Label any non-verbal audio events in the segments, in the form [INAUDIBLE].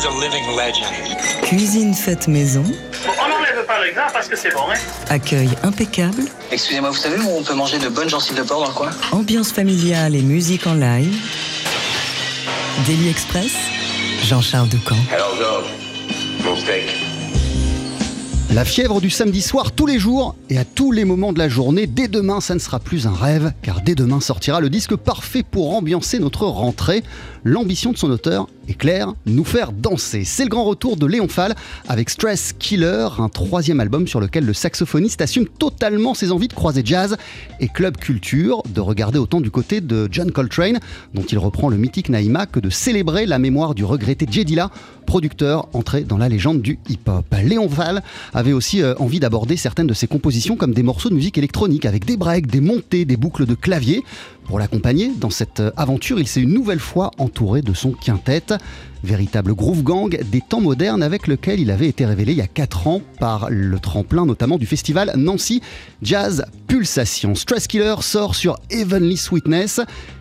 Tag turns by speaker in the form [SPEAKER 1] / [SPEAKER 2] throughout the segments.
[SPEAKER 1] is a living legend.
[SPEAKER 2] Cuisine faite maison.
[SPEAKER 3] on n'enlève pas le gras parce que c'est bon, hein
[SPEAKER 2] Accueil impeccable.
[SPEAKER 4] Excusez-moi, vous savez où on peut manger de bonnes gencives de porc dans le coin?
[SPEAKER 2] Ambiance familiale et musique en live. Daily Express. Jean-Charles Ducamp.
[SPEAKER 5] Alors, Georges, mon steak.
[SPEAKER 6] La fièvre du samedi soir tous les jours et à tous les moments de la journée. Dès demain, ça ne sera plus un rêve, car dès demain sortira le disque parfait pour ambiancer notre rentrée. L'ambition de son auteur est claire, nous faire danser. C'est le grand retour de Léon Fall avec Stress Killer, un troisième album sur lequel le saxophoniste assume totalement ses envies de croiser jazz et club culture, de regarder autant du côté de John Coltrane, dont il reprend le mythique Naïma, que de célébrer la mémoire du regretté Jedila, producteur entré dans la légende du hip-hop. Léon Fall avait aussi euh, envie d'aborder certaines de ses compositions comme des morceaux de musique électronique avec des breaks, des montées, des boucles de clavier. Pour l'accompagner dans cette aventure, il s'est une nouvelle fois entouré de son quintet, véritable groove gang des temps modernes avec lequel il avait été révélé il y a 4 ans par le tremplin notamment du festival Nancy Jazz Pulsation. Stress Killer sort sur Heavenly Sweetness.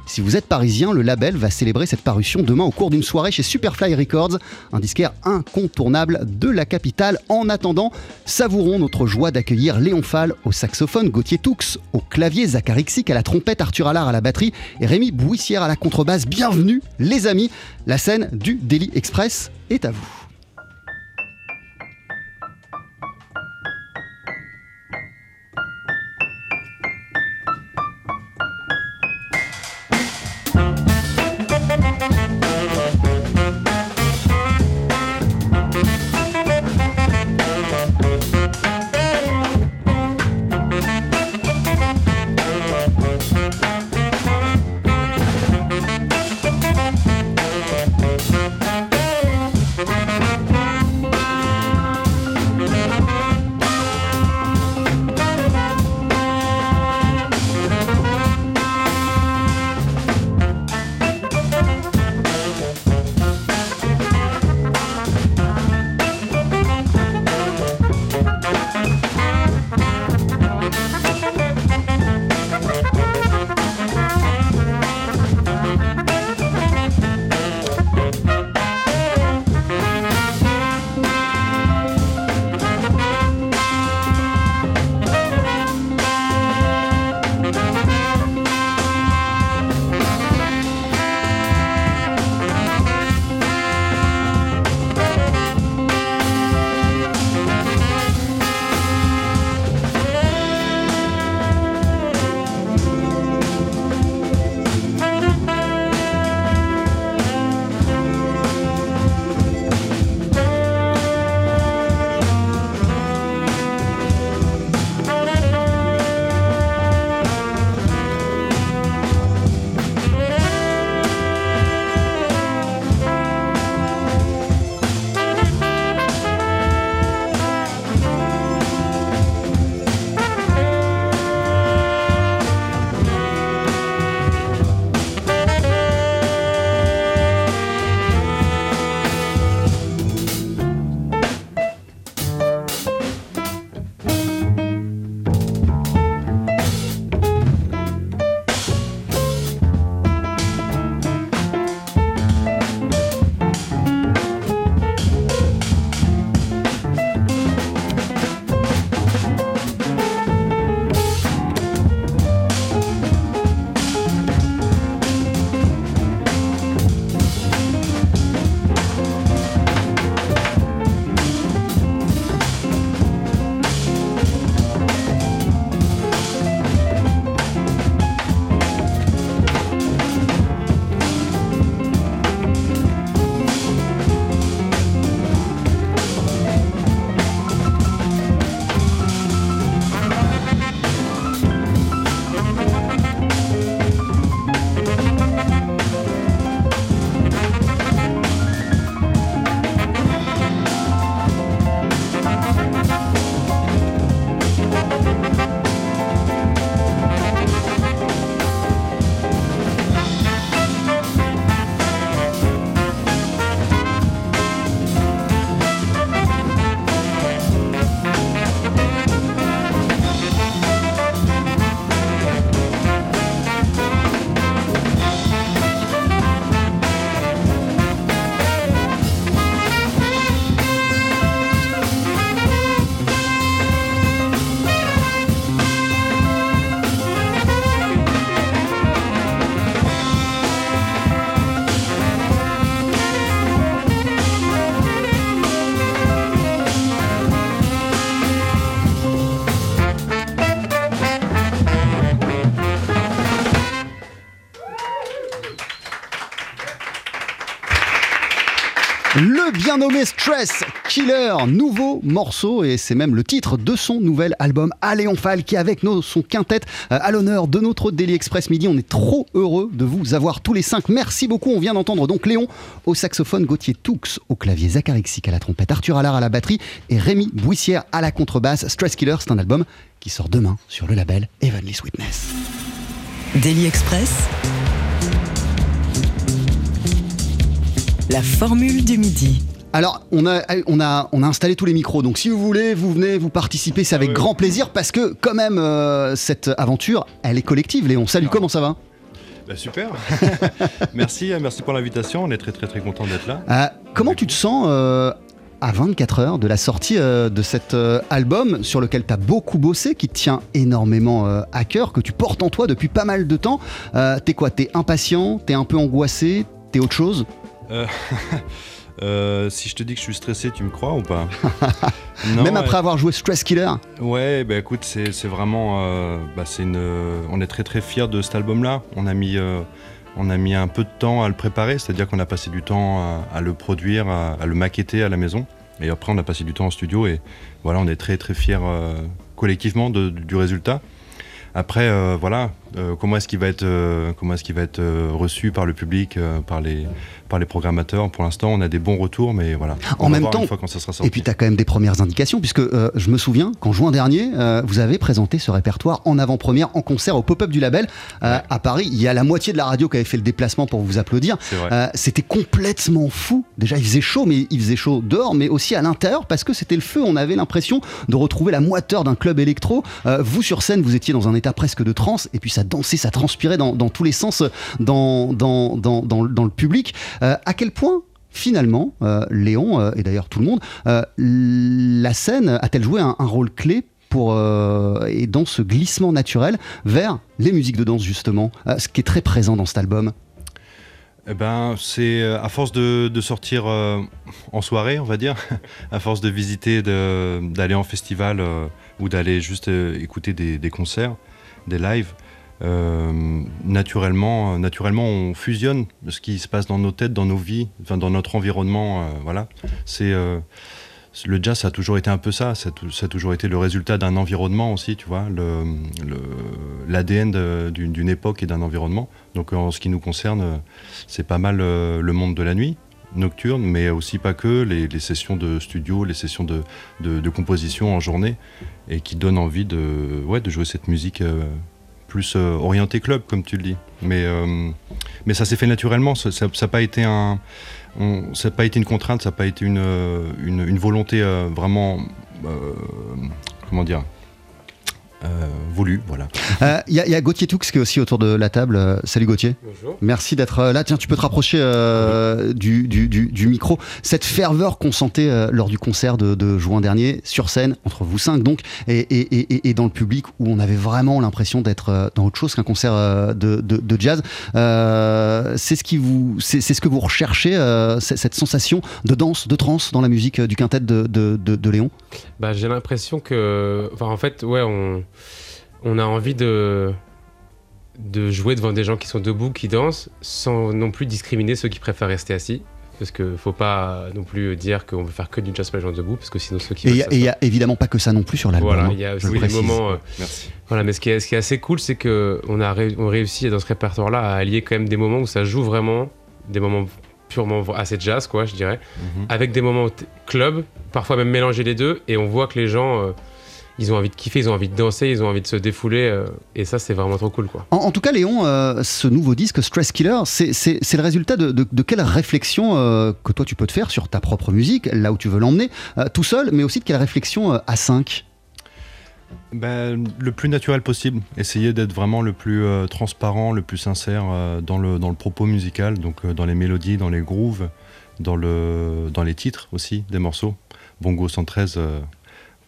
[SPEAKER 6] Si vous êtes parisien, le label va célébrer cette parution demain au cours d'une soirée chez Superfly Records, un disquaire incontournable de la capitale. En attendant, savourons notre joie d'accueillir Léon Fall au saxophone, Gauthier Toux au clavier, Zachary Xic à la trompette, Arthur Allard à la batterie et Rémi Bouissière à la contrebasse. Bienvenue les amis, la scène du Daily Express est à vous. Stress Killer, nouveau morceau et c'est même le titre de son nouvel album à Léon Fall qui avec son quintet euh, à l'honneur de notre Daily Express Midi. On est trop heureux de vous avoir tous les cinq. Merci beaucoup. On vient d'entendre donc Léon au saxophone, Gauthier Toux au clavier, Zachary Xic à la trompette, Arthur Allard à la batterie et Rémi Bouissière à la contrebasse. Stress Killer, c'est un album qui sort demain sur le label Heavenly Sweetness.
[SPEAKER 2] Daily Express. La formule du midi.
[SPEAKER 6] Alors, on a, on, a, on a installé tous les micros, donc si vous voulez, vous venez, vous participez, c'est avec grand plaisir, parce que quand même, euh, cette aventure, elle est collective, Léon. Salut, comment ça va?
[SPEAKER 1] Bah, super. [LAUGHS] merci, euh, merci pour l'invitation. On est très très très content d'être là.
[SPEAKER 6] Euh, comment tu te sens euh, à 24 heures de la sortie euh, de cet album sur lequel tu as beaucoup bossé, qui te tient énormément à cœur, que tu portes en toi depuis pas mal de temps? T'es quoi? T'es impatient? T'es un peu angoissé? T'es autre chose? [LAUGHS]
[SPEAKER 1] Euh, si je te dis que je suis stressé, tu me crois ou pas [LAUGHS] Non,
[SPEAKER 6] Même après avoir joué Stress Killer
[SPEAKER 1] Ouais, bah écoute, c'est c'est vraiment, euh, bah, c'est une, euh, on est très très fiers de cet album-là. On a mis, on a mis un peu de temps à le préparer, c'est-à-dire qu'on a passé du temps à, à le produire, à, à le maqueter à la maison, et après on a passé du temps en studio et voilà, on est très très fiers collectivement de- du résultat. Après, voilà, euh, comment est-ce qu'il va être, euh, comment est-ce qu'il va être euh, reçu par le public, par les, par les programmateurs? Pour l'instant, on a des bons retours, mais voilà.
[SPEAKER 6] En
[SPEAKER 1] va
[SPEAKER 6] même
[SPEAKER 1] voir
[SPEAKER 6] temps-
[SPEAKER 1] une fois quand ça sera sorti.
[SPEAKER 6] Et puis tu as quand même des premières indications, puisque je me souviens qu'en juin dernier, vous avez présenté ce répertoire en avant-première, en concert au pop-up du label
[SPEAKER 1] Ouais.
[SPEAKER 6] à Paris. Il y a la moitié de la radio qui avait fait le déplacement pour vous applaudir. c'était complètement fou. Déjà, il faisait chaud, mais il faisait chaud dehors, mais aussi à l'intérieur, parce que c'était le feu. On avait l'impression de retrouver la moiteur d'un club électro. Vous, sur scène, vous étiez dans un état presque de transe, et puis ça dansait, ça transpirait dans, tous les sens dans, le public. Euh, à quel point finalement, euh, Léon, euh, et d'ailleurs tout le monde, la scène a-t-elle joué un, rôle clé pour, et dans ce glissement naturel vers les musiques de danse justement, ce qui est très présent dans cet album?
[SPEAKER 1] Eh ben, c'est à force de, sortir en soirée, on va dire, [LAUGHS] à force de visiter, d'aller en festival ou d'aller juste écouter des concerts, des lives. Euh, naturellement, naturellement, on fusionne ce qui se passe dans nos têtes, dans nos vies, dans notre environnement. euh, voilà, c'est euh, le jazz, a toujours été un peu ça. Ça a, toujours été le résultat d'un environnement aussi, tu vois, le- le- l'ADN de- d'une époque et d'un environnement. Donc, en ce qui nous concerne, c'est pas mal le monde de la nuit nocturne, mais aussi pas que, les, sessions de studio, les sessions de, de- composition en journée, et qui donnent envie de, ouais, de jouer cette musique plus euh, orientée club, comme tu le dis. Mais, euh, ça s'est fait naturellement, ça n'a pas été une contrainte, ça n'a pas été une, euh, volonté vraiment... comment dire euh, voulue, voilà.
[SPEAKER 6] Euh, Il y, a- il y a Gauthier Toux qui est aussi autour de la table. Euh, salut Gauthier.
[SPEAKER 7] Bonjour.
[SPEAKER 6] Merci d'être euh, là. Tiens, tu peux te rapprocher euh, du, du- du- du micro. Cette ferveur qu'on sentait euh, lors du concert de, de juin dernier, sur scène, entre vous cinq donc, et, et- et- et- et dans le public, où on avait vraiment l'impression d'être euh, dans autre chose qu'un concert euh, de, de- de jazz. Euh, c'est ce qui vous, c'est c'est ce que vous recherchez, euh, cette sensation de danse, de trance dans la musique euh, du quintet de, de- de- de Léon?
[SPEAKER 7] Bah, j'ai l'impression que. Enfin, en fait, ouais, on, on a envie de, de jouer devant des gens qui sont debout, qui dansent, sans non plus discriminer ceux qui préfèrent rester assis. Parce qu'il faut pas non plus dire qu'on veut faire que du jazz pour les gens debout, parce que sinon ceux qui
[SPEAKER 6] Et il
[SPEAKER 7] veulent
[SPEAKER 6] y a- et il y a évidemment pas que ça non plus sur l'album.
[SPEAKER 7] Voilà,
[SPEAKER 6] hein,
[SPEAKER 7] il y a aussi des moments. euh,
[SPEAKER 1] Merci.
[SPEAKER 7] Voilà, mais ce qui est, ce qui est assez cool, c'est que on a ré- on réussit dans ce répertoire-là à allier quand même des moments où ça joue vraiment, des moments purement assez jazz, quoi, je dirais,
[SPEAKER 1] Mhm.
[SPEAKER 7] avec des moments club, parfois même mélanger les deux, et on voit que les gens, euh, ils ont envie de kiffer, ils ont envie de danser, ils ont envie de se défouler, euh, et ça, c'est vraiment trop cool, quoi.
[SPEAKER 6] En, en tout cas, Léon, euh, ce nouveau disque Stress Killer, c'est- le résultat de, de- de quelle réflexion euh, que toi tu peux te faire sur ta propre musique, là où tu veux l'emmener, euh, tout seul, mais aussi de quelle réflexion euh, à 5
[SPEAKER 1] Ben, le plus naturel possible. Essayer d'être vraiment le plus euh, transparent, le plus sincère euh, dans, le, dans le propos musical, donc euh, dans les mélodies, dans les grooves, dans, le, dans les titres aussi des morceaux. Bongo 113, euh,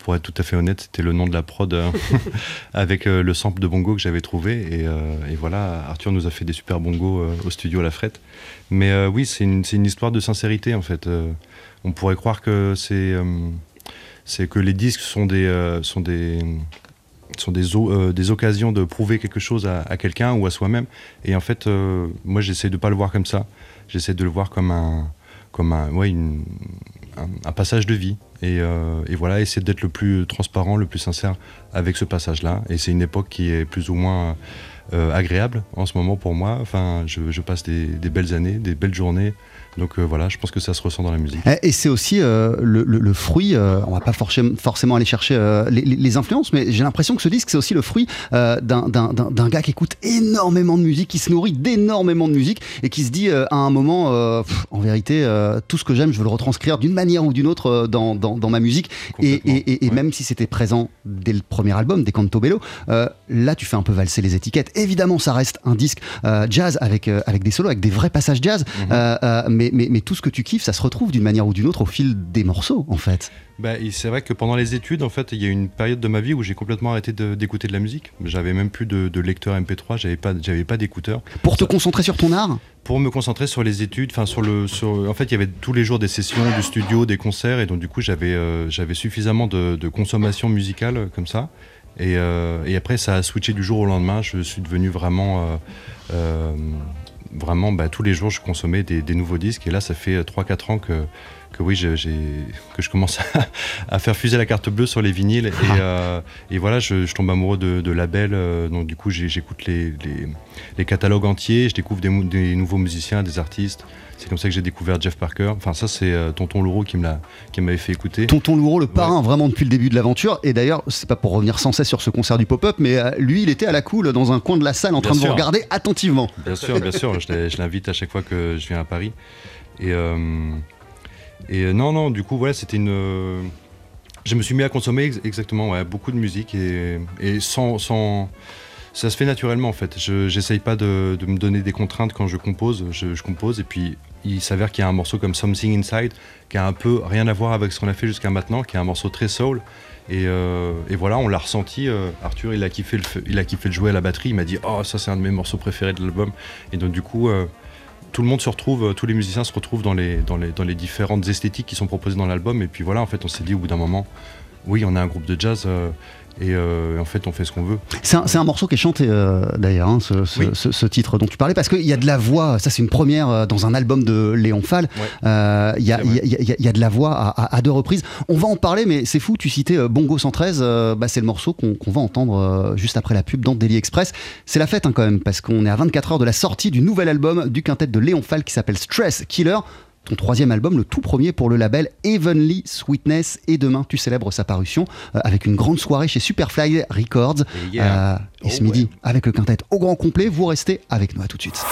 [SPEAKER 1] pour être tout à fait honnête, c'était le nom de la prod euh, [LAUGHS] avec euh, le sample de bongo que j'avais trouvé. Et, euh, et voilà, Arthur nous a fait des super bongos euh, au studio à la frette. Mais oui, c'est une, histoire de sincérité en fait. On pourrait croire que c'est c'est que les disques sont des, euh, sont des, sont des, o- euh, des occasions de prouver quelque chose à, à quelqu'un ou à soi-même. Et en fait, euh, moi, j'essaie de pas le voir comme ça. J'essaie de le voir comme un, comme un, ouais, une- un, passage de vie. Et, euh, voilà, essayer d'être le plus transparent, le plus sincère avec ce passage-là. Et c'est une époque qui est plus ou moins euh, agréable en ce moment pour moi. Enfin, je, passe des belles années, des belles journées. Donc euh, voilà, je pense que ça se ressent dans la musique.
[SPEAKER 6] Eh, Et c'est aussi euh, le, le- le fruit, euh, on va pas forcément forcément aller chercher euh, les, influences, mais j'ai l'impression que ce disque, c'est aussi le fruit d'un- gars qui écoute énormément de musique, qui se nourrit d'énormément de musique et qui se dit à un moment, pff, en vérité, tout ce que j'aime, je veux le retranscrire d'une manière ou d'une autre dans, dans- dans ma musique. Et,
[SPEAKER 1] Complètement.
[SPEAKER 6] et- et- et
[SPEAKER 1] Ouais.
[SPEAKER 6] même si c'était présent dès le premier album, des Canto Bello, là tu fais un peu valser les étiquettes. Évidemment, ça reste un disque jazz avec, avec des solos, avec des vrais passages jazz,
[SPEAKER 1] Mhm.
[SPEAKER 6] Mais, mais, mais tout ce que tu kiffes, ça se retrouve d'une manière ou d'une autre au fil des morceaux, en fait.
[SPEAKER 1] Bah, c'est vrai que pendant les études, en fait, il y a eu une période de ma vie où j'ai complètement arrêté d'écouter de, la musique. J'avais même plus de, de lecteur MP3, j'avais pas, j'avais pas d'écouteur.
[SPEAKER 6] Pour te concentrer sur ton art?
[SPEAKER 1] Pour me concentrer sur les études, enfin sur le, sur, en fait, il y avait tous les jours des sessions du studio, des concerts, et donc du coup, j'avais, euh, j'avais suffisamment de, de consommation musicale euh, comme ça. Et, euh, et après, ça a switché du jour au lendemain. Je suis devenu vraiment, euh, euh, vraiment, bah, tous les jours, je consommais des, des nouveaux disques. Et là, ça fait 3-4 ans que, que oui, j'ai, que je commence à, à faire fuser la carte bleue sur les vinyles. Et, euh, et voilà, je, je tombe amoureux de, de labels. euh, donc du coup, j'écoute les, les, les catalogues entiers. Je découvre des, nouveaux musiciens, des artistes. C'est comme ça que j'ai découvert Jeff Parker. Enfin, ça, c'est euh, Tonton Louro qui me l'a, qui m'avait fait écouter.
[SPEAKER 6] Tonton Louro, le parrain, vraiment depuis le début de l'aventure. Et d'ailleurs, c'est pas pour revenir sans cesse sur ce concert du pop-up, mais euh, lui, il était à la cool dans un coin de la salle en
[SPEAKER 1] Bien
[SPEAKER 6] train de vous regarder attentivement.
[SPEAKER 1] Bien sûr, bien sûr. Je l'invite à chaque fois que je viens à Paris. Et, euh, et euh, non, non, du coup, voilà, c'était une. euh, je me suis mis à consommer ex- exactement ouais, beaucoup de musique et, sans, sans. Ça se fait naturellement en fait. Je J'essaye pas de, me donner des contraintes quand je compose. Je, compose et puis il s'avère qu'il y a un morceau comme Something Inside qui a un peu rien à voir avec ce qu'on a fait jusqu'à maintenant, qui est un morceau très soul. Et, euh, voilà, on l'a ressenti. Arthur, il a, kiffé le, il jouer à la batterie. Il m'a dit Oh, ça, c'est un de mes morceaux préférés de l'album. Et donc, du coup, tout le monde se retrouve, euh, tous les musiciens se retrouvent dans les, dans, les, différentes esthétiques qui sont proposées dans l'album. Et puis voilà, en fait, on s'est dit au bout d'un moment Oui, on a un groupe de jazz. euh, et euh, en fait, on fait ce qu'on veut.
[SPEAKER 6] C'est un, morceau qui est chanté euh, d'ailleurs, hein, ce, ce-
[SPEAKER 1] Oui.
[SPEAKER 6] ce- ce titre dont tu parlais, parce qu'il y a de la voix, ça c'est une première euh, dans un album de Léon Fall.
[SPEAKER 1] Ouais.
[SPEAKER 6] Il y, a- y y y de la voix à, à- à deux reprises. On va en parler, mais c'est fou, tu citais Bongo 113, euh, bah, c'est le morceau qu'on va entendre juste après la pub dans Daily Express. C'est la fête hein, quand même, parce qu'on est à 24 heures de la sortie du nouvel album du quintet de Léon Fall qui s'appelle Stress Killer. Ton troisième album, le tout premier pour le label Heavenly Sweetness. Et demain, tu célèbres sa parution euh, avec une grande soirée chez Superfly Records.
[SPEAKER 1] Et yeah.
[SPEAKER 6] Euh, et ce
[SPEAKER 1] Oh
[SPEAKER 6] midi,
[SPEAKER 1] ouais.
[SPEAKER 6] avec le quintet au grand complet, vous restez avec nous à tout de suite.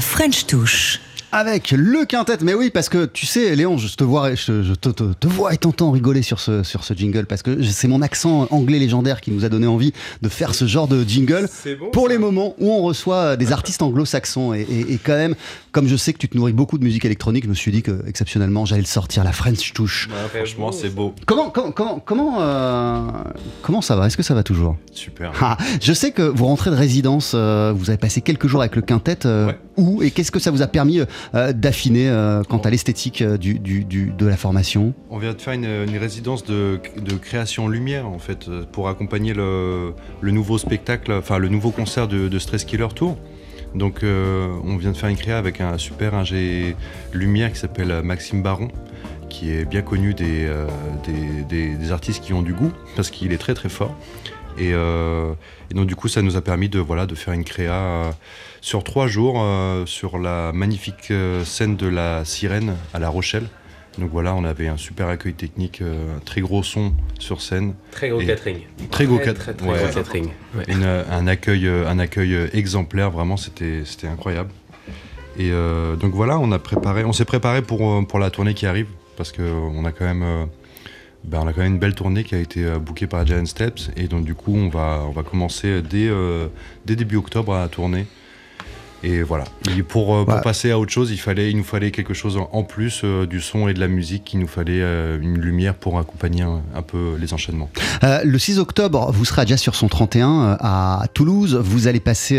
[SPEAKER 2] French touche.
[SPEAKER 6] Avec le quintet, mais oui, parce que tu sais, Léon, je te vois, je, je te, te- te vois et t'entends rigoler sur ce, sur ce jingle, parce que c'est mon accent anglais légendaire qui nous a donné envie de faire ce genre de jingle
[SPEAKER 7] bon.
[SPEAKER 6] pour les moments où on reçoit des artistes anglo-saxons. Et, et- et quand même, comme je sais que tu te nourris beaucoup de musique électronique, je me suis dit que exceptionnellement, j'allais le sortir, la French touche.
[SPEAKER 1] franchement, c'est beau.
[SPEAKER 6] Comment, comment, comment, comment, euh, comment ça va? Est-ce que ça va toujours?
[SPEAKER 1] Super.
[SPEAKER 6] Ah, je sais que vous rentrez de résidence, euh, vous avez passé quelques jours avec le quintet. euh,
[SPEAKER 1] Ouais.
[SPEAKER 6] Où et qu'est-ce que ça vous a permis d'affiner euh, quant à l'esthétique euh, de la formation
[SPEAKER 1] On vient de faire une, résidence de, création lumière en fait euh, pour accompagner le, nouveau spectacle, enfin le nouveau concert de, Stress Killer Tour. Donc euh, on vient de faire une créa avec un super ingé lumière qui s'appelle Maxime Baron, qui est bien connu des, euh, artistes qui ont du goût parce qu'il est très très fort. Et, euh, donc du coup ça nous a permis de, voilà, de faire une créa euh, sur trois jours euh, sur la magnifique euh, scène de la sirène à La Rochelle. Donc voilà, on avait un super accueil technique, euh, un très gros son sur scène,
[SPEAKER 7] Très gros catering.
[SPEAKER 1] très gros
[SPEAKER 7] Très,
[SPEAKER 1] cat-
[SPEAKER 7] très, très
[SPEAKER 1] ouais.
[SPEAKER 7] gros catering. Ouais.
[SPEAKER 1] une, un accueil, un accueil exemplaire. Vraiment, c'était, c'était incroyable. Et euh, donc voilà, on a préparé, on s'est préparé pour, pour la tournée qui arrive parce que on a quand même, euh, ben, on a quand même une belle tournée qui a été bookée par Giant Steps et donc du coup on va, on va commencer dès, euh, dès début octobre à tourner. Et voilà. Et pour, euh, pour passer à autre chose, il, fallait, il nous fallait quelque chose en- plus euh, du son et de la musique. Il nous fallait euh, une lumière pour accompagner un, un peu les enchaînements.
[SPEAKER 6] Euh, Le 6 octobre, vous serez à Jazz sur son 31 euh, à Toulouse. Vous allez passer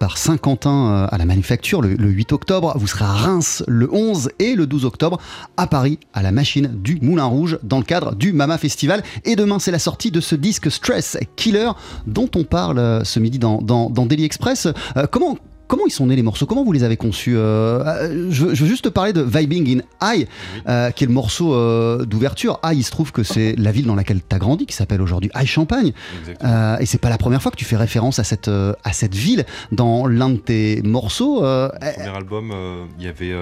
[SPEAKER 6] par Saint-Quentin à la Manufacture le, le 8 octobre. Vous serez à Reims le 11 et le 12 octobre à Paris à la Machine du Moulin Rouge dans le cadre du Mama Festival. Et demain, c'est la sortie de ce disque Stress Killer dont on parle ce midi dans, dans, dans Daily Express. Comment Comment ils sont nés les morceaux? Comment vous les avez conçus Euh, euh, je, veux- je veux juste te parler de Vibing in High, euh, qui est le morceau euh, d'ouverture. High, il se trouve que c'est la ville dans laquelle tu as grandi, qui s'appelle aujourd'hui High Champagne. Et c'est pas la première fois que tu fais référence à cette, à cette ville dans l'un de tes morceaux. euh,
[SPEAKER 1] premier album, il y avait,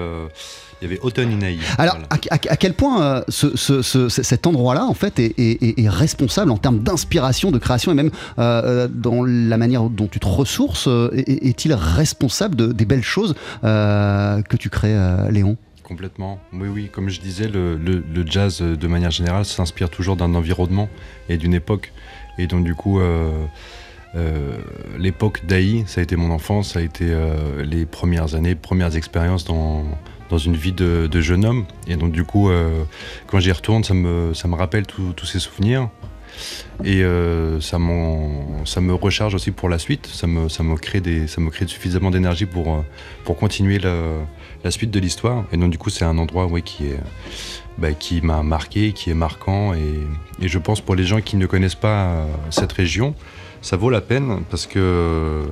[SPEAKER 1] il y avait Autumn in Aïe.
[SPEAKER 6] alors,
[SPEAKER 1] Voilà.
[SPEAKER 6] à, à- à quel point euh, ce- ce- ce- ce- cet endroit-là, en fait, est, est- est- est responsable en termes d'inspiration, de création et même euh, euh, dans la manière dont tu te ressources, euh, est- est-il responsable de, des belles choses que tu crées, Léon?
[SPEAKER 1] Complètement. Oui, oui. Comme je disais, le, le- le jazz, de manière générale, s'inspire toujours d'un environnement et d'une époque. Et donc, du coup, euh, l'époque d'Aï, ça a été mon enfance, ça a été euh, les premières années, premières expériences dans, dans une vie de, jeune homme. Et donc, du coup, euh, quand j'y retourne, ça me, ça me rappelle tous ces souvenirs. Et euh, ça, ça me recharge aussi pour la suite. Ça me, ça me, crée, des, ça me crée suffisamment d'énergie pour, euh, pour continuer la suite de l'histoire. Et donc, du coup, c'est un endroit ouais, qui, bah, qui m'a marqué, qui est marquant. Et, et je pense pour les gens qui ne connaissent pas euh, cette région, ça vaut la peine parce que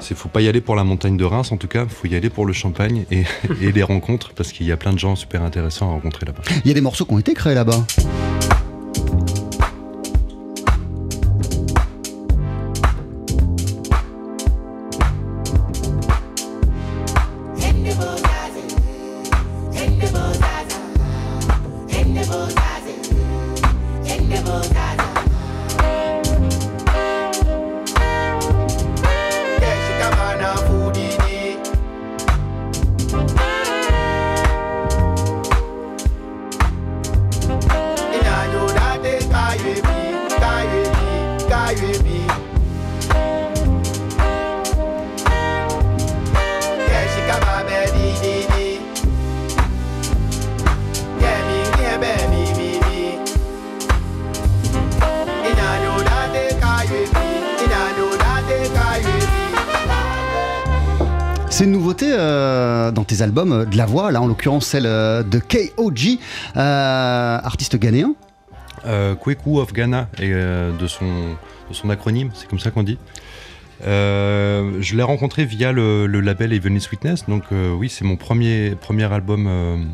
[SPEAKER 1] c'est faut pas y aller pour la montagne de Reims en tout cas, faut y aller pour le champagne et, et les rencontres parce qu'il y a plein de gens super intéressants à rencontrer là-bas.
[SPEAKER 6] Il y a des morceaux qui ont été créés là-bas. Tes albums euh, de la voix, là en l'occurrence celle euh, de KOG, euh, artiste ghanéen.
[SPEAKER 1] Kweku of Ghana, et, de, son, de son acronyme, c'est comme ça qu'on dit. Je l'ai rencontré via le, label Heavenly Sweetness, donc oui, c'est mon premier, premier album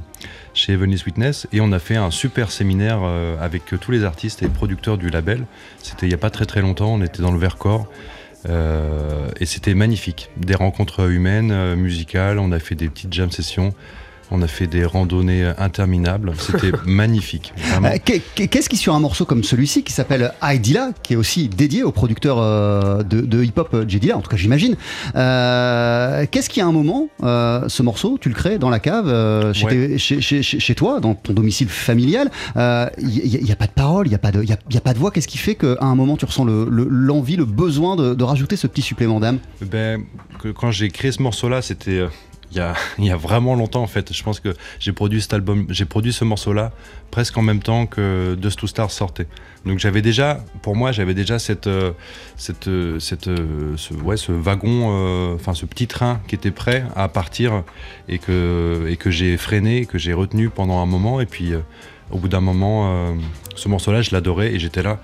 [SPEAKER 1] chez Heavenly Sweetness, et on a fait un super séminaire avec tous les artistes et producteurs du label. C'était il n'y a pas très très longtemps, on était dans le Vercors, et c'était magnifique. Des rencontres humaines, euh, musicales, on a fait des petites jam sessions. On a fait des randonnées interminables. C'était [LAUGHS] magnifique.
[SPEAKER 6] Euh, qu'est- qu'est- Qu'est-ce qui, sur un morceau comme celui-ci, qui s'appelle I Dilla, qui est aussi dédié au producteur euh, de, de hip-hop euh, J Dilla, en tout cas j'imagine, euh, qu'est-ce qui, à un moment, euh, ce morceau, tu le crées dans la cave, euh, chez,
[SPEAKER 1] Ouais.
[SPEAKER 6] tes- chez, chez- chez- chez toi, dans ton domicile familial, il n'y a, pas de parole, il n'y a, pas de- y a, y a pas de voix, qu'est-ce qui fait qu'à un moment tu ressens le- le- l'envie, le, besoin de, de rajouter ce petit supplément d'âme?
[SPEAKER 1] Ben, quand j'ai créé ce morceau-là, c'était il [LAUGHS] y, a, vraiment longtemps en fait. Je pense que j'ai produit cet album, j'ai produit ce morceau-là presque en même temps que Dust to Stars sortait. Donc j'avais déjà, pour moi, j'avais déjà cette, euh, cette, euh, cette, euh, ce, ouais, ce wagon, enfin ce petit train qui était prêt à partir et que, et que j'ai freiné, que j'ai retenu pendant un moment. Et puis au bout d'un moment, ce morceau-là, je l'adorais et j'étais là.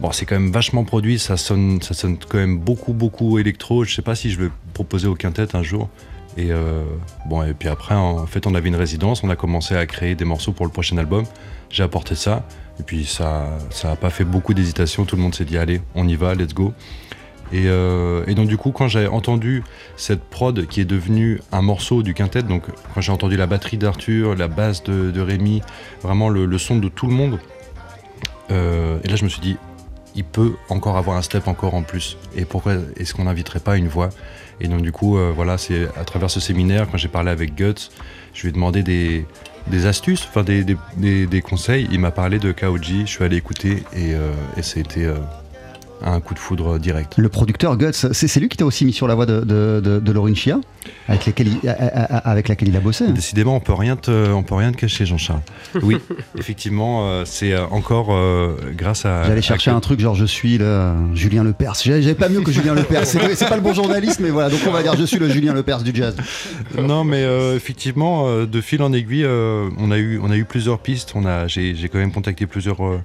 [SPEAKER 1] Bon, c'est quand même vachement produit, ça sonne, ça sonne quand même beaucoup, beaucoup électro. Je sais pas si je vais proposer au quintet un jour. Et euh, bon, et puis après, en fait, on avait une résidence, on a commencé à créer des morceaux pour le prochain album. J'ai apporté ça, et puis ça, ça a pas fait beaucoup d'hésitation. Tout le monde s'est dit, allez, on y va, let's go. Et, euh, et donc du coup, quand j'ai entendu cette prod qui est devenue un morceau du quintet, donc quand j'ai entendu la batterie d'Arthur, la basse de, de Rémi, vraiment le, le son de tout le monde, euh, et là je me suis dit, il peut encore avoir un step encore en plus. Et pourquoi est-ce qu'on n'inviterait pas une voix Et donc du coup, euh, voilà, c'est à travers ce séminaire, quand j'ai parlé avec Guts, je lui ai demandé des, astuces, enfin des, conseils. Il m'a parlé de Kaoji, je suis allé écouter et, euh, a un coup de foudre direct.
[SPEAKER 6] Le producteur Guts, c'est c'est lui qui t'a aussi mis sur la voie de, de, de, de Lauryn Chia, avec, laquelle il, a- a- a- avec laquelle il a bossé.
[SPEAKER 1] Décidément, on peut rien te, on peut rien te cacher, Jean-Charles. Oui, [LAUGHS] effectivement, euh, c'est euh, encore euh, grâce à.
[SPEAKER 6] J'allais chercher un truc genre je suis le Julien Lepers. J'avais pas mieux que Julien Lepers. C'est c'est pas le bon journaliste, mais voilà. Donc on va dire je suis le Julien Lepers du jazz.
[SPEAKER 1] Non, mais euh, effectivement, de fil en aiguille, euh, on, a eu, on a eu plusieurs pistes. On a, j'ai, j'ai quand même contacté plusieurs, euh,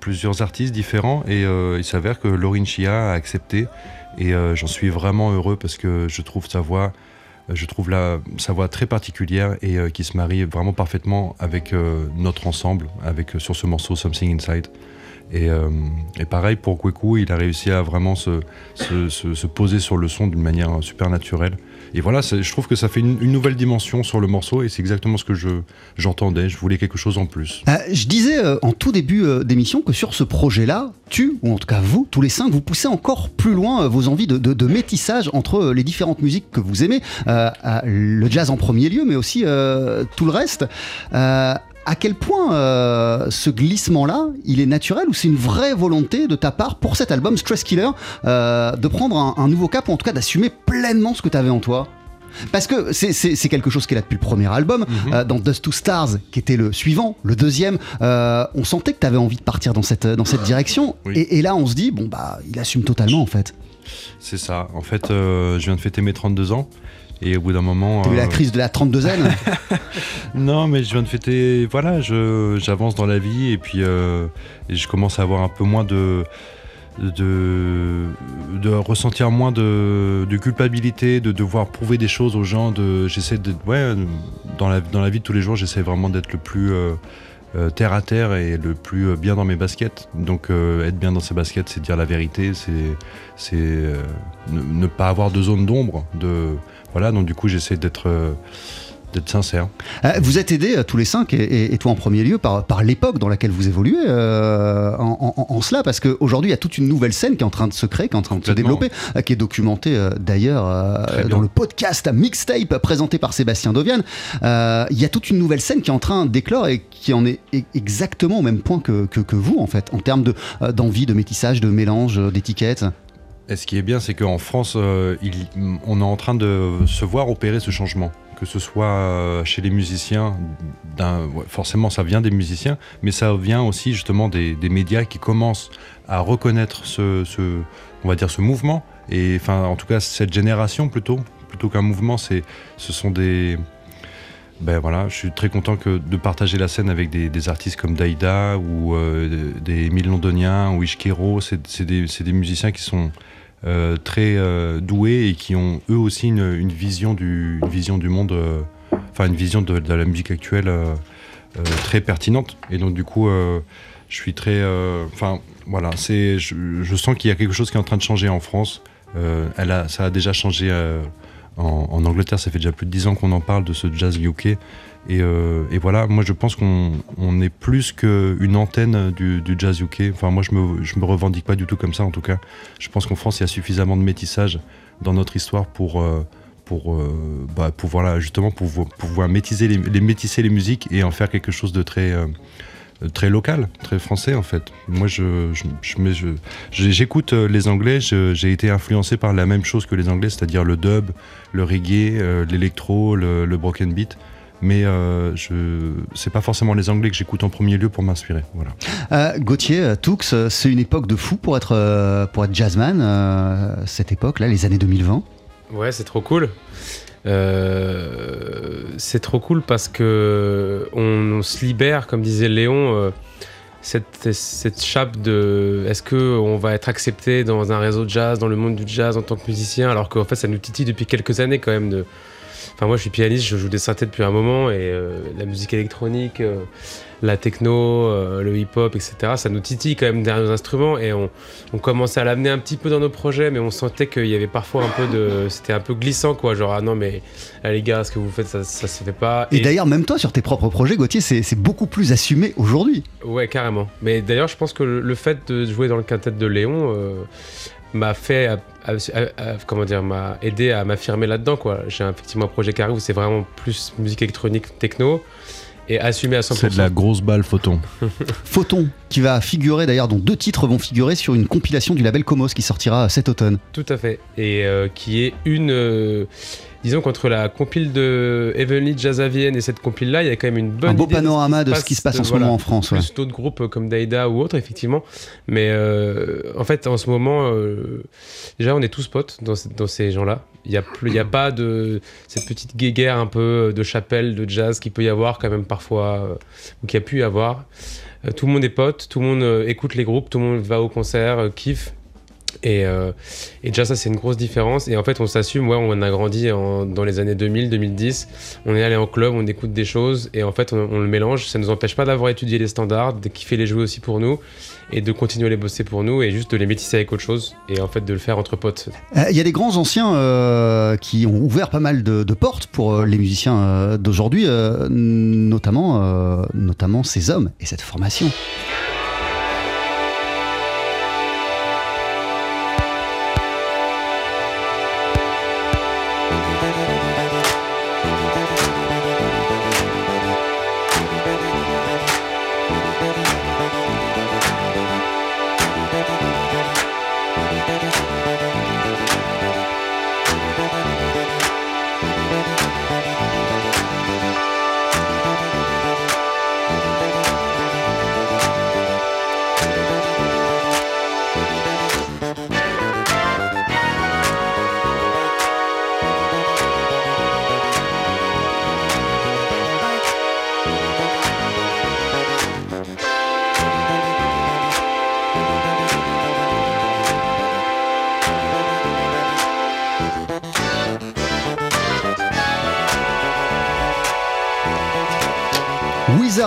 [SPEAKER 1] plusieurs artistes différents et euh, il s'avère que Lauryn Chia a accepté et euh, j'en suis vraiment heureux parce que je trouve sa voix, euh, je trouve la, sa voix très particulière et qui se marie vraiment parfaitement avec notre ensemble, avec sur ce morceau Something Inside. Et, et pareil pour Kweku, il a réussi à vraiment se- se poser sur le son d'une manière super naturelle. Et voilà, je trouve que ça fait une, nouvelle dimension sur le morceau et c'est exactement ce que je, j'entendais. Je voulais quelque chose en plus.
[SPEAKER 6] Euh, je disais euh, en tout début euh, d'émission que sur ce projet-là, tu, ou en tout cas vous, tous les cinq, vous poussez encore plus loin vos envies de, métissage entre les différentes musiques que vous aimez, le jazz en premier lieu, mais aussi tout le reste. À quel point euh, ce glissement-là, il est naturel ou c'est une vraie volonté de ta part pour cet album Stress Killer euh, de prendre un, un nouveau cap ou en tout cas d'assumer pleinement ce que tu avais en toi? Parce que c'est- quelque chose qui est là depuis le premier album. Euh, dans Dust to Stars, qui était le suivant, le deuxième, on sentait que tu avais envie de partir dans cette, dans cette direction. [LAUGHS]
[SPEAKER 1] Oui.
[SPEAKER 6] Et, et là, on se dit, bon, bah, il assume totalement en fait.
[SPEAKER 1] C'est ça. En fait, je viens de fêter mes 32 ans et au bout d'un moment.
[SPEAKER 6] T'as eu
[SPEAKER 1] euh,
[SPEAKER 6] la crise de la 32aine. [LAUGHS]
[SPEAKER 1] Non, mais je viens de fêter. Voilà, je, j'avance dans la vie et puis euh, et je commence à avoir un peu moins de. De, de ressentir moins de, de culpabilité, de devoir prouver des choses aux gens. De, j'essaie de, ouais, dans la, dans la vie de tous les jours, j'essaie vraiment d'être le plus euh, euh, terre à terre et le plus euh, bien dans mes baskets. Donc, euh, être bien dans ses baskets, c'est dire la vérité, c'est, euh, ne, ne pas avoir de zone d'ombre. De, voilà, donc du coup, j'essaie d'être, euh, d'être sincère.
[SPEAKER 6] Euh, vous êtes aidés euh, tous les cinq, et, toi en premier lieu, par, par l'époque dans laquelle vous évoluez euh, en, en- en cela, parce qu'aujourd'hui, il y a toute une nouvelle scène qui est en train de se créer, qui est en train de se développer, qui est documentée euh, d'ailleurs euh, dans le podcast Mixtape présenté par Sébastien Dovian. Il y a toute une nouvelle scène qui est en train d'éclore et qui en est e- exactement au même point que, que, que vous, en fait, en termes de, d'envie, de métissage, de mélange, d'étiquettes.
[SPEAKER 1] Et ce qui est bien, c'est qu'en France, il- on est en train de se voir opérer ce changement. Que ce soit euh, chez les musiciens, forcément ça vient des musiciens, mais ça vient aussi justement des, médias qui commencent à reconnaître ce, on va dire ce mouvement. Et enfin, en tout cas, cette génération plutôt, plutôt qu'un mouvement, ce sont des, ben voilà, je suis très content de partager la scène avec des, artistes comme Daïda ou euh, des Émile Londoniens ou Ishkero. C'est des musiciens qui sont euh, très euh, doués et qui ont eux aussi une, vision, du, vision du monde, euh, enfin une vision de, la musique actuelle très pertinente. Et donc du coup, je suis très, enfin voilà, c'est, je, je sens qu'il y a quelque chose qui est en train de changer en France. Elle a, ça a déjà changé en, Angleterre. Ça fait déjà plus de 10 ans qu'on en parle de ce jazz UK. Et, euh, et voilà, moi je pense qu'on on est plus qu'une antenne du, jazz UK. Enfin, moi je me, je me revendique pas du tout comme ça en tout cas. Je pense qu'en France il y a suffisamment de métissage dans notre histoire pour. euh, pour euh, bah, pouvoir là, justement pouvoir, pouvoir métisser les, les métisser les musiques et en faire quelque chose de très euh, très local, très français en fait. Moi, je, je, je mets- je- je- j'écoute euh, les Anglais. J'ai été influencé par la même chose que les Anglais, c'est-à-dire le dub, le reggae, euh, l'électro, le, le broken beat. Mais euh, je, c'est pas forcément les Anglais que j'écoute en premier lieu pour m'inspirer. Voilà.
[SPEAKER 6] Euh, Gauthier, Toux, c'est une époque de fou pour être, pour être jazzman, euh, cette époque-là, les années 2020.
[SPEAKER 7] Ouais, c'est trop cool. Euh, c'est trop cool parce que on, se libère, comme disait Léon, euh, cette, cette chape de est-ce que on va être accepté dans un réseau de jazz, dans le monde du jazz en tant que musicien, alors qu'en fait ça nous titille depuis quelques années quand même. Enfin moi je suis pianiste, je joue des synthés depuis un moment et euh, la musique électronique, la techno, euh, le hip-hop, etc. Ça nous titille quand même derrière nos instruments et on, on commençait à l'amener un petit peu dans nos projets, mais on sentait qu'il y avait parfois un peu de. C'était un peu glissant, quoi. Genre, ah non, mais ah, les gars, ce que vous faites, ça, ça se fait pas.
[SPEAKER 6] Et, d'ailleurs, même toi, sur tes propres projets, Gauthier, c'est beaucoup plus assumé aujourd'hui.
[SPEAKER 7] Ouais, carrément. Mais d'ailleurs, je pense que le, le fait de jouer dans le quintet de Léon euh, m'a fait. à- à- à- à- comment dire M'a aidé à m'affirmer là-dedans, quoi. J'ai effectivement un projet qui arrive où c'est vraiment plus musique électronique, techno. Et assumé à 100%.
[SPEAKER 1] C'est de la grosse balle photon. [LAUGHS]
[SPEAKER 6] Photon, qui va figurer d'ailleurs, dont deux titres vont figurer sur une compilation du label Comos qui sortira cet automne.
[SPEAKER 7] Tout à fait. Et euh, qui est une. euh, disons qu'entre la compile de Heavenly Jazz à Vienne et cette compile-là, il y a quand même une bonne.
[SPEAKER 6] Un beau
[SPEAKER 7] idée
[SPEAKER 6] panorama de ce qui se passe en ce moment en France. ouais.
[SPEAKER 7] Plus d'autres groupes comme Daida ou autres, effectivement. Mais euh, en fait, en ce moment, euh, déjà, on est tous potes dans, ce- dans ces gens-là. Il n'y a, plus- il y a pas de cette petite guéguerre un peu de chapelle, de jazz qu'il peut y avoir quand même parfois, euh, ou qu'il y a pu y avoir. Euh, tout le monde est pote, tout le monde euh, écoute les groupes, tout le monde va au concert, euh, kiffe. Et, euh, et déjà ça c'est une grosse différence. Et en fait on s'assume ouais on a grandi dans les années 2000 2010 on est allé en club on écoute des choses. Et en fait on, le mélange. Ça nous empêche pas d'avoir étudié les standards de kiffer les jouer aussi pour nous et de continuer à les bosser pour nous et juste de les métisser avec autre chose et en fait de le faire entre potes.
[SPEAKER 6] Euh, Il y a des grands anciens euh, qui ont ouvert pas mal de, de portes pour les musiciens d'aujourd'hui, notamment, notamment ces hommes et cette formation.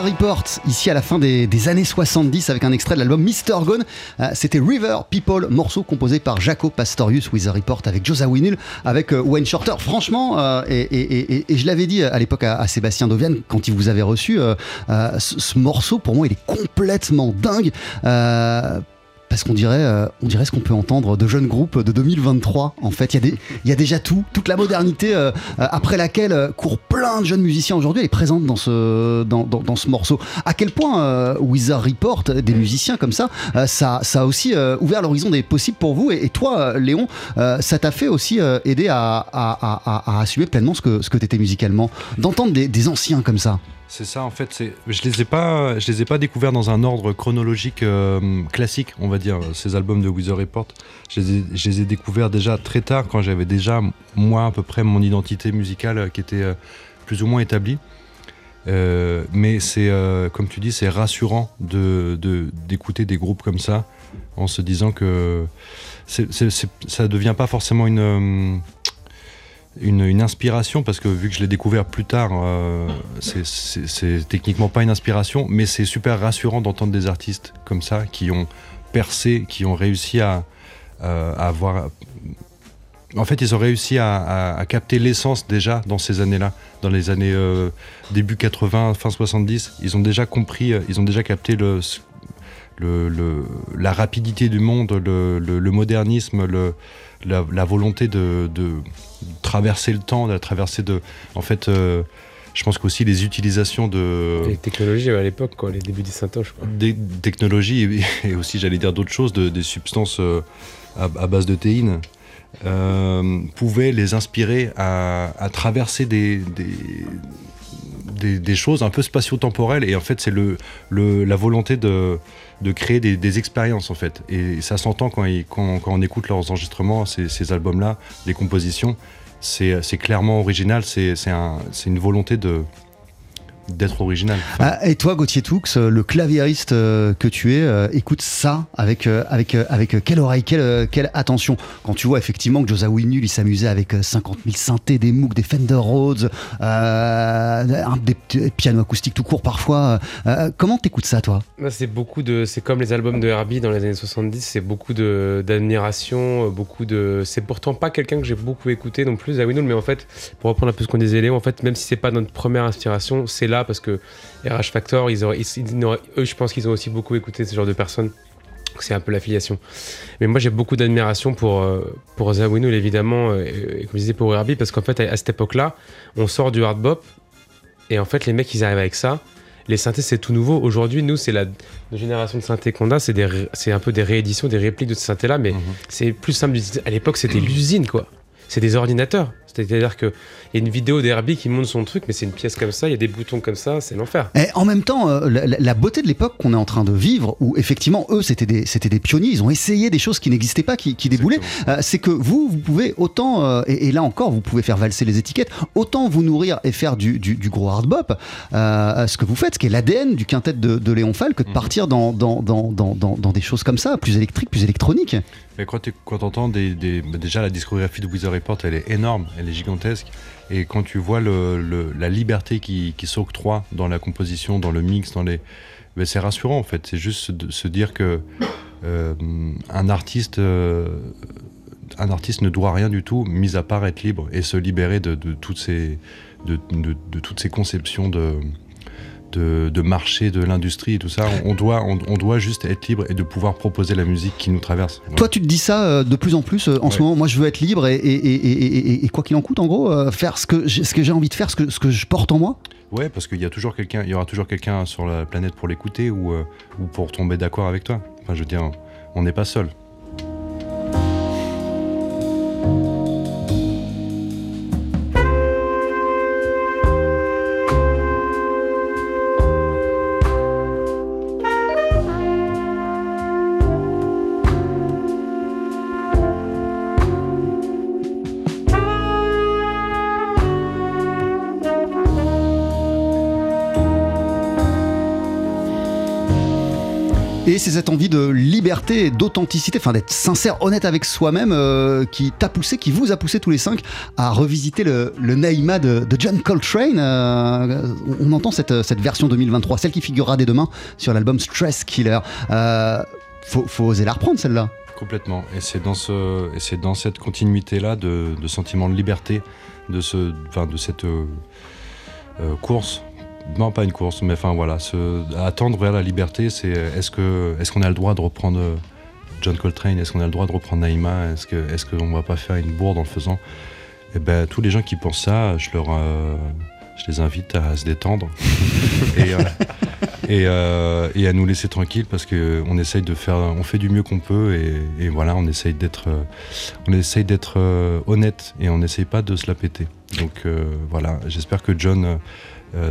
[SPEAKER 6] Report, ici à la fin des, années 70 avec un extrait de l'album Mr. Gone. Euh, C'était River People, morceau composé par Jaco Pastorius, Wizard Report avec Josa Winul, avec euh, Wayne Shorter. Franchement, euh, et, je l'avais dit à l'époque à, Sébastien Dovian quand il vous avait reçu, ce morceau pour moi il est complètement dingue. Parce qu'on dirait, euh, dirait ce qu'on peut entendre de jeunes groupes de 2023. En fait, il y, a déjà tout, toute la modernité euh, euh, après laquelle courent plein de jeunes musiciens aujourd'hui. Elle est présente dans ce, morceau. À quel point Wizard Report, des musiciens comme ça, ça, a aussi ouvert l'horizon des possibles pour vous? Et, toi, Léon, ça t'a fait aussi aider à, assumer pleinement ce que, ce musicalement? D'entendre des anciens comme ça.
[SPEAKER 1] C'est ça en fait. Je les les ai pas découverts dans un ordre chronologique euh, classique, on va dire. Ces albums de Wither Report, je les, ai, découverts déjà très tard, quand j'avais déjà moi à peu près mon identité musicale euh, qui était euh, plus ou moins établie. Euh, mais c'est, euh, comme tu dis, c'est rassurant d'écouter des groupes comme ça, en se disant que c'est, c'est- c'est- ça devient pas forcément une euh, une, inspiration parce que vu que je l'ai découvert plus tard, euh, c'est- techniquement pas une inspiration, mais c'est super rassurant d'entendre des artistes comme ça qui ont percé, qui ont réussi à, euh, avoir en fait, ils ont réussi à, capter l'essence déjà dans ces années-là, dans les années euh, début 80, fin 70. Ils ont déjà compris, euh, ils ont déjà capté le, la rapidité du monde, le, modernisme, la, volonté de traverser le temps, de traverser de. En fait, euh, je pense qu'aussi les utilisations de
[SPEAKER 7] Les technologies à l'époque, quoi, les débuts des syntoches. Quoi.
[SPEAKER 1] des technologies et, [LAUGHS] et aussi, j'allais dire d'autres choses, de- des substances euh, à, à base de théine, euh, pouvaient les inspirer à, à traverser des, des, des- des choses un peu spatio-temporelles. Et en fait, c'est le, le- la volonté de, de créer des, expériences, en fait. Et ça s'entend quand, quand, on écoute leurs enregistrements, ces, albums-là, les compositions. C'est clairement original, c'est un- c'est une volonté de d'être original. Enfin,
[SPEAKER 6] Ah, et toi, Gauthier Toux, euh, le claviériste euh, que tu es, euh, écoute ça avec, euh, avec, euh, avec quelle oreille, quelle, quelle attention. Quand tu vois effectivement que Josa Winul, il s'amusait avec euh, 50 000 synthés, des Moog, des Fender Rhodes, euh, un- des pianos acoustiques tout court parfois. euh, comment t'écoutes ça, toi?
[SPEAKER 7] Là, c'est beaucoup de. C'est comme les albums de Herbie dans les années 70, c'est beaucoup de d'admiration, beaucoup de. C'est pourtant pas quelqu'un que j'ai beaucoup écouté non plus, Zawinul, mais en fait, pour reprendre un peu ce qu'on disait, Léon, en fait, même si c'est pas notre première inspiration, c'est là parce que RH Factor, ils auraient, ils- ils n'auraient- eux, je pense qu'ils ont aussi beaucoup écouté ce genre de personnes. C'est un peu l'affiliation. Mais moi, j'ai beaucoup d'admiration pour, euh, pour Zawinul, évidemment, euh, et, et comme je disais pour Herbie, parce qu'en fait, à, à cette époque-là, on sort du hard bop, et en fait, les mecs, ils arrivent avec ça. Les synthés, c'est tout nouveau. Aujourd'hui, nous, c'est la génération de synthés qu'on a, c'est un peu des rééditions, des répliques de ces synthés-là, mais
[SPEAKER 1] Mhm.
[SPEAKER 7] c'est plus simple. À l'époque, c'était l'usine, quoi. C'est des ordinateurs. C'est-à-dire qu'il y a une vidéo d'Herbie qui montre son truc, mais c'est une pièce comme ça, il y a des boutons comme ça, c'est l'enfer.
[SPEAKER 6] Et en même temps, euh, la, beauté de l'époque qu'on est en train de vivre, où effectivement, eux, c'était des, c'était des pionniers, ils ont essayé des choses qui n'existaient pas, qui, qui déboulaient, euh, c'est que vous, vous pouvez autant, euh, et, et là encore, vous pouvez faire valser les étiquettes, autant vous nourrir et faire du, du, du gros hard bop, ce que vous faites, ce qui est l'ADN du quintet de, de Léon Fall, que de
[SPEAKER 1] Mhm.
[SPEAKER 6] partir dans, dans, dans, dans, dans des choses comme ça, plus électriques, plus électroniques.
[SPEAKER 1] Quand tu entends bah déjà la discographie de Wizard Report, elle est énorme, elle est gigantesque. Et quand tu vois la liberté qui, qui s'octroie dans la composition, dans le mix, dans les, c'est rassurant en fait. C'est juste de se dire que euh, un artiste, euh, un artiste ne doit rien du tout, mis à part être libre et se libérer de, toutes ces, de toutes ces conceptions de de, de marché, de l'industrie et tout ça. On, on doit, on, on doit juste être libre et de pouvoir proposer la musique qui nous traverse. Voilà.
[SPEAKER 6] Toi, tu te dis ça euh, de plus en plus euh, en ce moment. Moi, je veux être libre et, et, et, et- quoi qu'il en coûte, en gros, euh, faire ce que j'ai ce que j'ai envie de faire, ce que, ce que je porte en moi.
[SPEAKER 1] Ouais, parce qu'il y a toujours quelqu'un, il y aura toujours quelqu'un sur la planète pour l'écouter ou, euh, ou pour tomber d'accord avec toi. Enfin, je veux dire, on n'est pas seul.
[SPEAKER 6] Cette envie de liberté d'authenticité, enfin d'être sincère, honnête avec soi-même, euh, qui t'a poussé, qui vous a poussé tous les cinq à revisiter le, le Naïma de, John Coltrane. Euh, on entend cette, version 2023, celle qui figurera dès demain sur l'album Stress Killer. Euh, faut, oser la reprendre celle-là.
[SPEAKER 1] Complètement. Et c'est dans, ce, cette continuité-là de, sentiment de liberté, de, ce, de cette euh, course. Non, pas une course, mais enfin voilà, se, attendre vers la liberté, c'est est-ce que est-ce qu'on a le droit de reprendre euh, John Coltrane, est-ce qu'on a le droit de reprendre Naïma, est-ce que est-ce qu'on va pas faire une bourde en le faisant? Et ben tous les gens qui pensent ça, je leur euh, je les invite à se détendre [LAUGHS] et, euh, et, euh, et à nous laisser tranquilles parce que on essaye de faire, on fait du mieux qu'on peut et, et voilà, on essaye d'être, on essaye d'être honnête et on n'essaye pas de se la péter. Donc voilà, j'espère que John,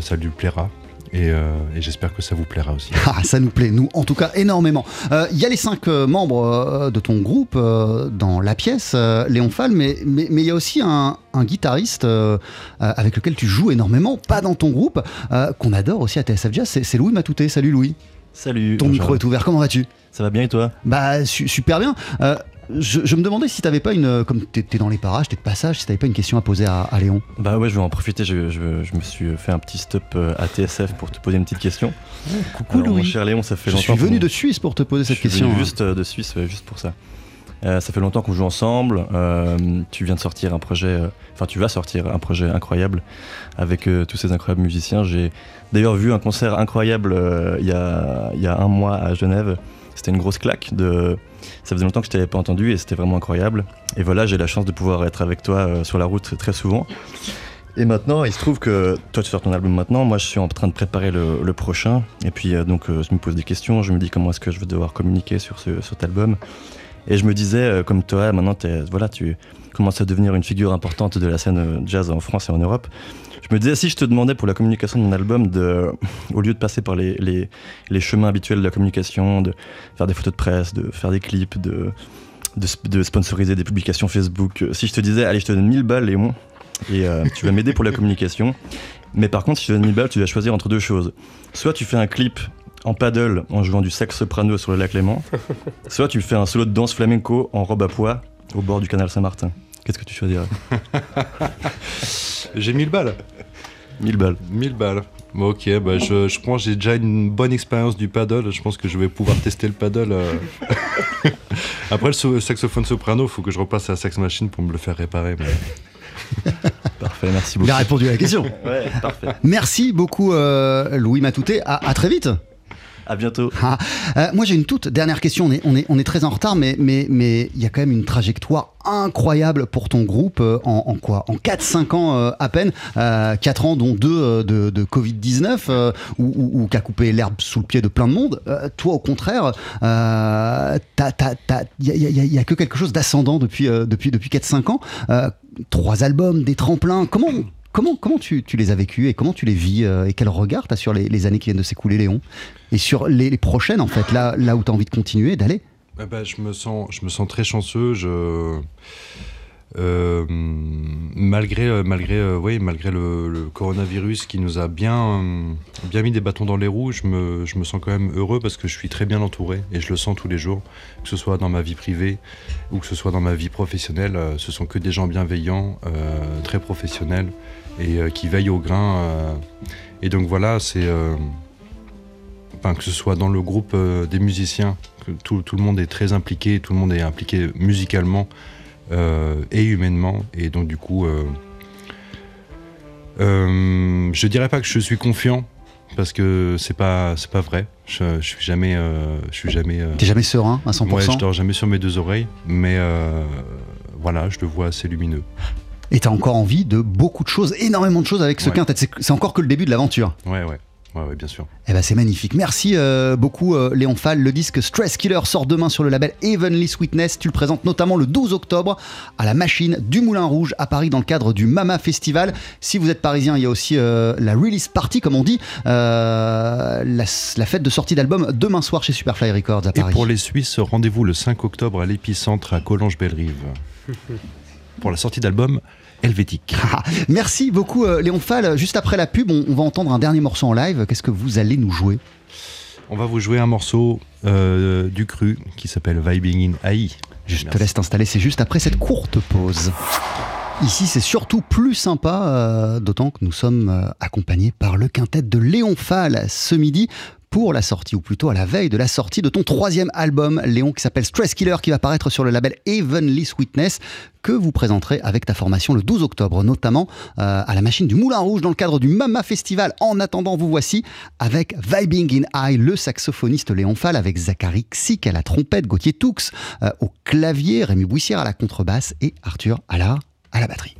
[SPEAKER 1] ça lui plaira et, euh, et j'espère que ça vous plaira aussi.
[SPEAKER 6] Ah, ça nous plaît, nous, en tout cas, énormément. Euh, Il y a les cinq euh, membres euh, de ton groupe euh, dans la pièce, euh, Léon Fall, mais il mais, mais il y a aussi un, un guitariste euh, euh, avec lequel tu joues énormément, pas dans ton groupe, euh, qu'on adore aussi à TSF Jazz, c'est c'est Louis Matouté. Salut Louis,
[SPEAKER 8] Salut.
[SPEAKER 6] ton
[SPEAKER 8] bonjour.
[SPEAKER 6] micro est ouvert, comment vas-tu?
[SPEAKER 8] Ça va bien et toi?
[SPEAKER 6] Bah, su- super bien. Euh, je, je me demandais si t'avais pas une. euh, Comme t'es t'es dans les parages, t'es de passage, si t'avais pas une question à poser à, à Léon.
[SPEAKER 8] Bah ouais, je vais en profiter. Je, je- je me suis fait un petit stop euh, à TSF pour te poser une petite question.
[SPEAKER 6] coucou
[SPEAKER 8] Alors, mon cher Léon, ça fait
[SPEAKER 6] Je
[SPEAKER 8] longtemps.
[SPEAKER 6] suis venu de Suisse pour te poser
[SPEAKER 8] je
[SPEAKER 6] cette
[SPEAKER 8] suis
[SPEAKER 6] question.
[SPEAKER 8] venu
[SPEAKER 6] hein.
[SPEAKER 8] juste euh, de Suisse, juste pour ça. Euh, ça fait longtemps qu'on joue ensemble. Euh, tu viens de sortir un projet, euh, enfin tu vas sortir un projet incroyable avec tous ces incroyables musiciens. J'ai d'ailleurs vu un concert incroyable il y, a, il y a un mois à Genève. C'était une grosse claque. Ça faisait longtemps que je t'avais pas entendu et c'était vraiment incroyable. Et voilà, j'ai la chance de pouvoir être avec toi euh, sur la route très souvent. Et maintenant, il se trouve que toi tu sors ton album maintenant, moi je suis en train de préparer le, prochain. Et puis euh, donc euh, je me pose des questions, je me dis comment est-ce que je vais devoir communiquer sur, ce, sur cet album. Et je me disais, euh, comme toi, maintenant voilà, tu commences à devenir une figure importante de la scène euh, jazz en France et en Europe. Je me disais, si je te demandais pour la communication de mon album, de, au lieu de passer par les, les, les chemins habituels de la communication, de faire des photos de presse, de faire des clips, de, de, sp- de sponsoriser des publications Facebook, euh, si je te disais, allez, je te donne 1000 balles, Léon, et euh, tu vas m'aider pour la communication. Mais par contre, si je te donne 1000 balles, tu dois choisir entre deux choses. Soit tu fais un clip en paddle en jouant du sax soprano sur le lac Léman, [LAUGHS] soit tu fais un solo de danse flamenco en robe à pois au bord du canal Saint-Martin. Qu'est-ce que tu choisirais?
[SPEAKER 1] J'ai 1000 balles.
[SPEAKER 8] 1000 balles.
[SPEAKER 1] 1000 balles. Ok, bah je, je pense que j'ai déjà une bonne expérience du paddle. Je pense que je vais pouvoir tester le paddle. euh. [LAUGHS] Après, le so- saxophone soprano, il faut que je repasse à la sax machine pour me le faire réparer. mais- [LAUGHS]
[SPEAKER 8] Parfait, merci
[SPEAKER 6] Il
[SPEAKER 8] beaucoup.
[SPEAKER 6] a répondu à la question.
[SPEAKER 8] Ouais, parfait.
[SPEAKER 6] Merci beaucoup, euh, Louis Matouté. À, à très vite.
[SPEAKER 8] À bientôt. [LAUGHS]
[SPEAKER 6] Ah, euh, moi, j'ai une toute dernière question. On est, on est, on est très en retard, mais mais mais il y a quand même une trajectoire incroyable pour ton groupe euh, en, en quoi? En 4-5 ans euh, à peine, euh, 4 ans dont 2 de, de Covid-19, euh, ou, ou- ou qui a coupé l'herbe sous le pied de plein de monde. Euh, toi, au contraire, euh, il y a, il a- il que quelque chose d'ascendant depuis, euh, depuis, depuis 4-5 ans. Euh, trois albums, des tremplins. Comment Comment, comment tu, tu les as vécus et comment tu les vis euh, et quel regard tu as sur les, années qui viennent de s'écouler, Léon? Et sur les, prochaines, en fait, là, là où tu as envie de continuer, d'aller?
[SPEAKER 1] Eh ben, je, me sens, je me sens très chanceux. Je, euh, malgré euh, malgré, oui, malgré le, coronavirus qui nous a bien, bien mis des bâtons dans les roues, je me, je me sens quand même heureux parce que je suis très bien entouré et je le sens tous les jours, que ce soit dans ma vie privée ou que ce soit dans ma vie professionnelle. ce sont que des gens bienveillants, très professionnels et euh, qui veillent au grain. euh. et donc voilà, c'est. euh, enfin, que ce soit dans le groupe des musiciens, que tout, tout le monde est très impliqué, tout le monde est impliqué musicalement et humainement. Et donc du coup, je dirais pas que je suis confiant parce que c'est pas c'est pas vrai. Je, je suis jamais euh, je suis jamais. euh,
[SPEAKER 6] T'es jamais serein à 100%
[SPEAKER 1] ouais, je dors jamais sur mes deux oreilles, mais euh, voilà, je le vois assez lumineux.
[SPEAKER 6] Et t'as encore envie de beaucoup de choses, énormément de choses avec ce
[SPEAKER 1] Ouais.
[SPEAKER 6] quintet. C'est encore que le début de l'aventure.
[SPEAKER 1] Ouais, ouais, ouais, ouais, bien sûr.
[SPEAKER 6] Eh ben c'est magnifique. Merci euh, beaucoup euh, Léon Fall. Le disque Stress Killer sort demain sur le label Heavenly Sweetness. Tu le présentes notamment le 12 octobre à la machine du Moulin Rouge à Paris dans le cadre du Mama Festival. Si vous êtes parisien, il y a aussi euh, la release party comme on dit, la, la fête de sortie d'album demain soir chez Superfly Records à
[SPEAKER 1] Et
[SPEAKER 6] Paris.
[SPEAKER 1] pour les Suisses, rendez-vous le 5 octobre à l'épicentre à Collonges-Bellerive [LAUGHS] pour la sortie d'album Helvétique.
[SPEAKER 6] Ah, Merci beaucoup euh, Léon Fall. Juste après la pub, on, on va entendre un dernier morceau en live. Qu'est-ce que vous allez nous jouer?
[SPEAKER 1] On va vous jouer un morceau euh, du cru qui s'appelle Vibing in AI.
[SPEAKER 6] Je te laisse t'installer, c'est juste après cette courte pause. Ici, c'est surtout plus sympa, euh, d'autant que nous sommes accompagnés par le quintet de Léon Fall ce midi pour la sortie, ou plutôt à la veille de la sortie de ton troisième album, Léon, qui s'appelle Stress Killer, qui va paraître sur le label Heavenly Sweetness, que vous présenterez avec ta formation le 12 octobre, notamment euh, à la machine du Moulin Rouge dans le cadre du Mama Festival. En attendant, vous voici avec Vibing in High, le saxophoniste Léon Fall, avec Zachary Xic à la trompette, Gauthier Toux euh, au clavier, Rémi Bouissière à la contrebasse et Arthur Allard à la batterie.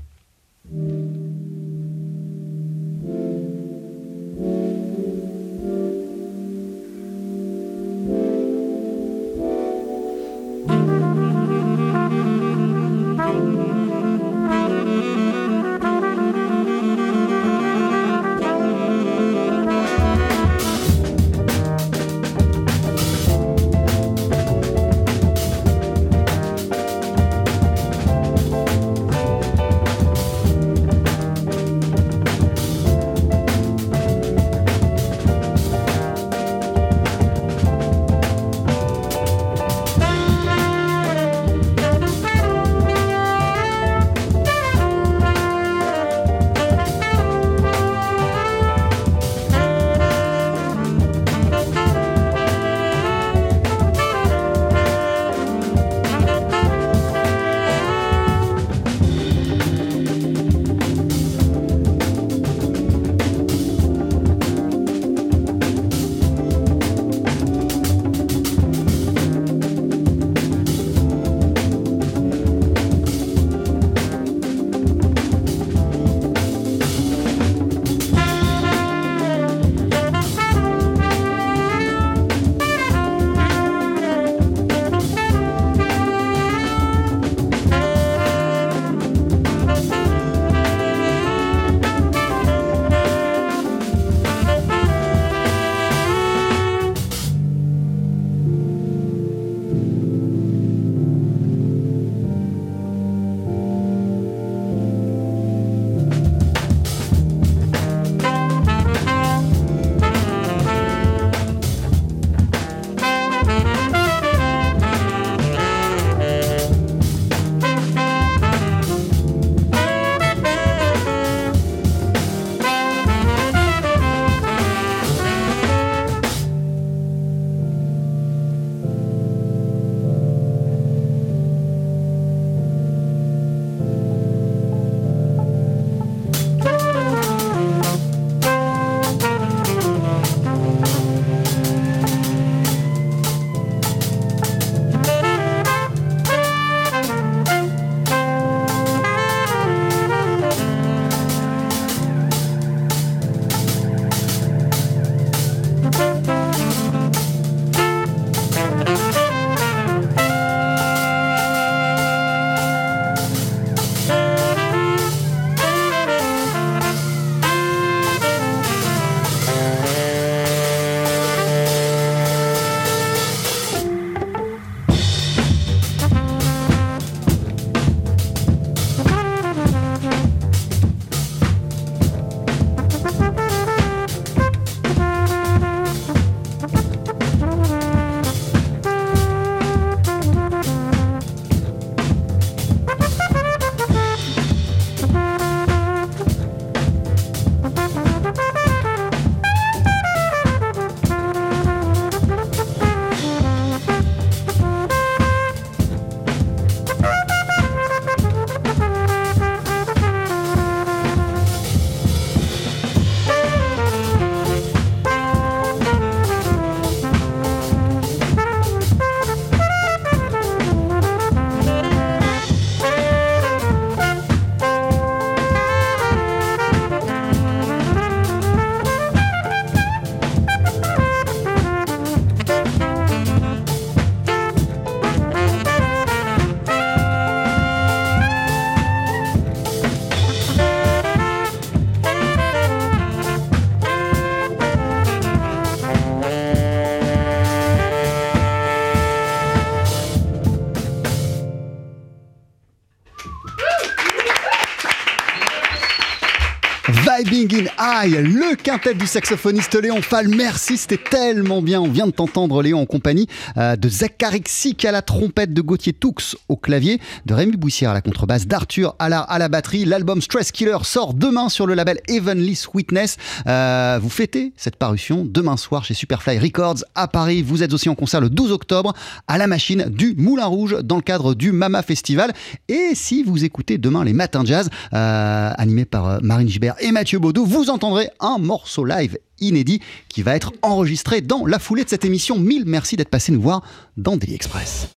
[SPEAKER 6] Quintet du saxophoniste Léon Fall. Merci, c'était tellement bien. On vient de t'entendre, Léon, en compagnie euh, de Zachary Xic à la trompette, de Gauthier Toux au clavier, de Rémi Boussière à la contrebasse, d'Arthur à la, à la batterie. L'album Stress Killer sort demain sur le label Heavenly Sweetness. Euh, vous fêtez cette parution demain soir chez Superfly Records à Paris. Vous êtes aussi en concert le 12 octobre à la machine du Moulin Rouge dans le cadre du Mama Festival. Et si vous écoutez demain les Matins Jazz, euh, animés par Marine Gibert et Mathieu Baudou, vous entendrez un morceau live inédit qui va être enregistré dans la foulée de cette émission. Mille merci d'être passé nous voir dans Daily Express.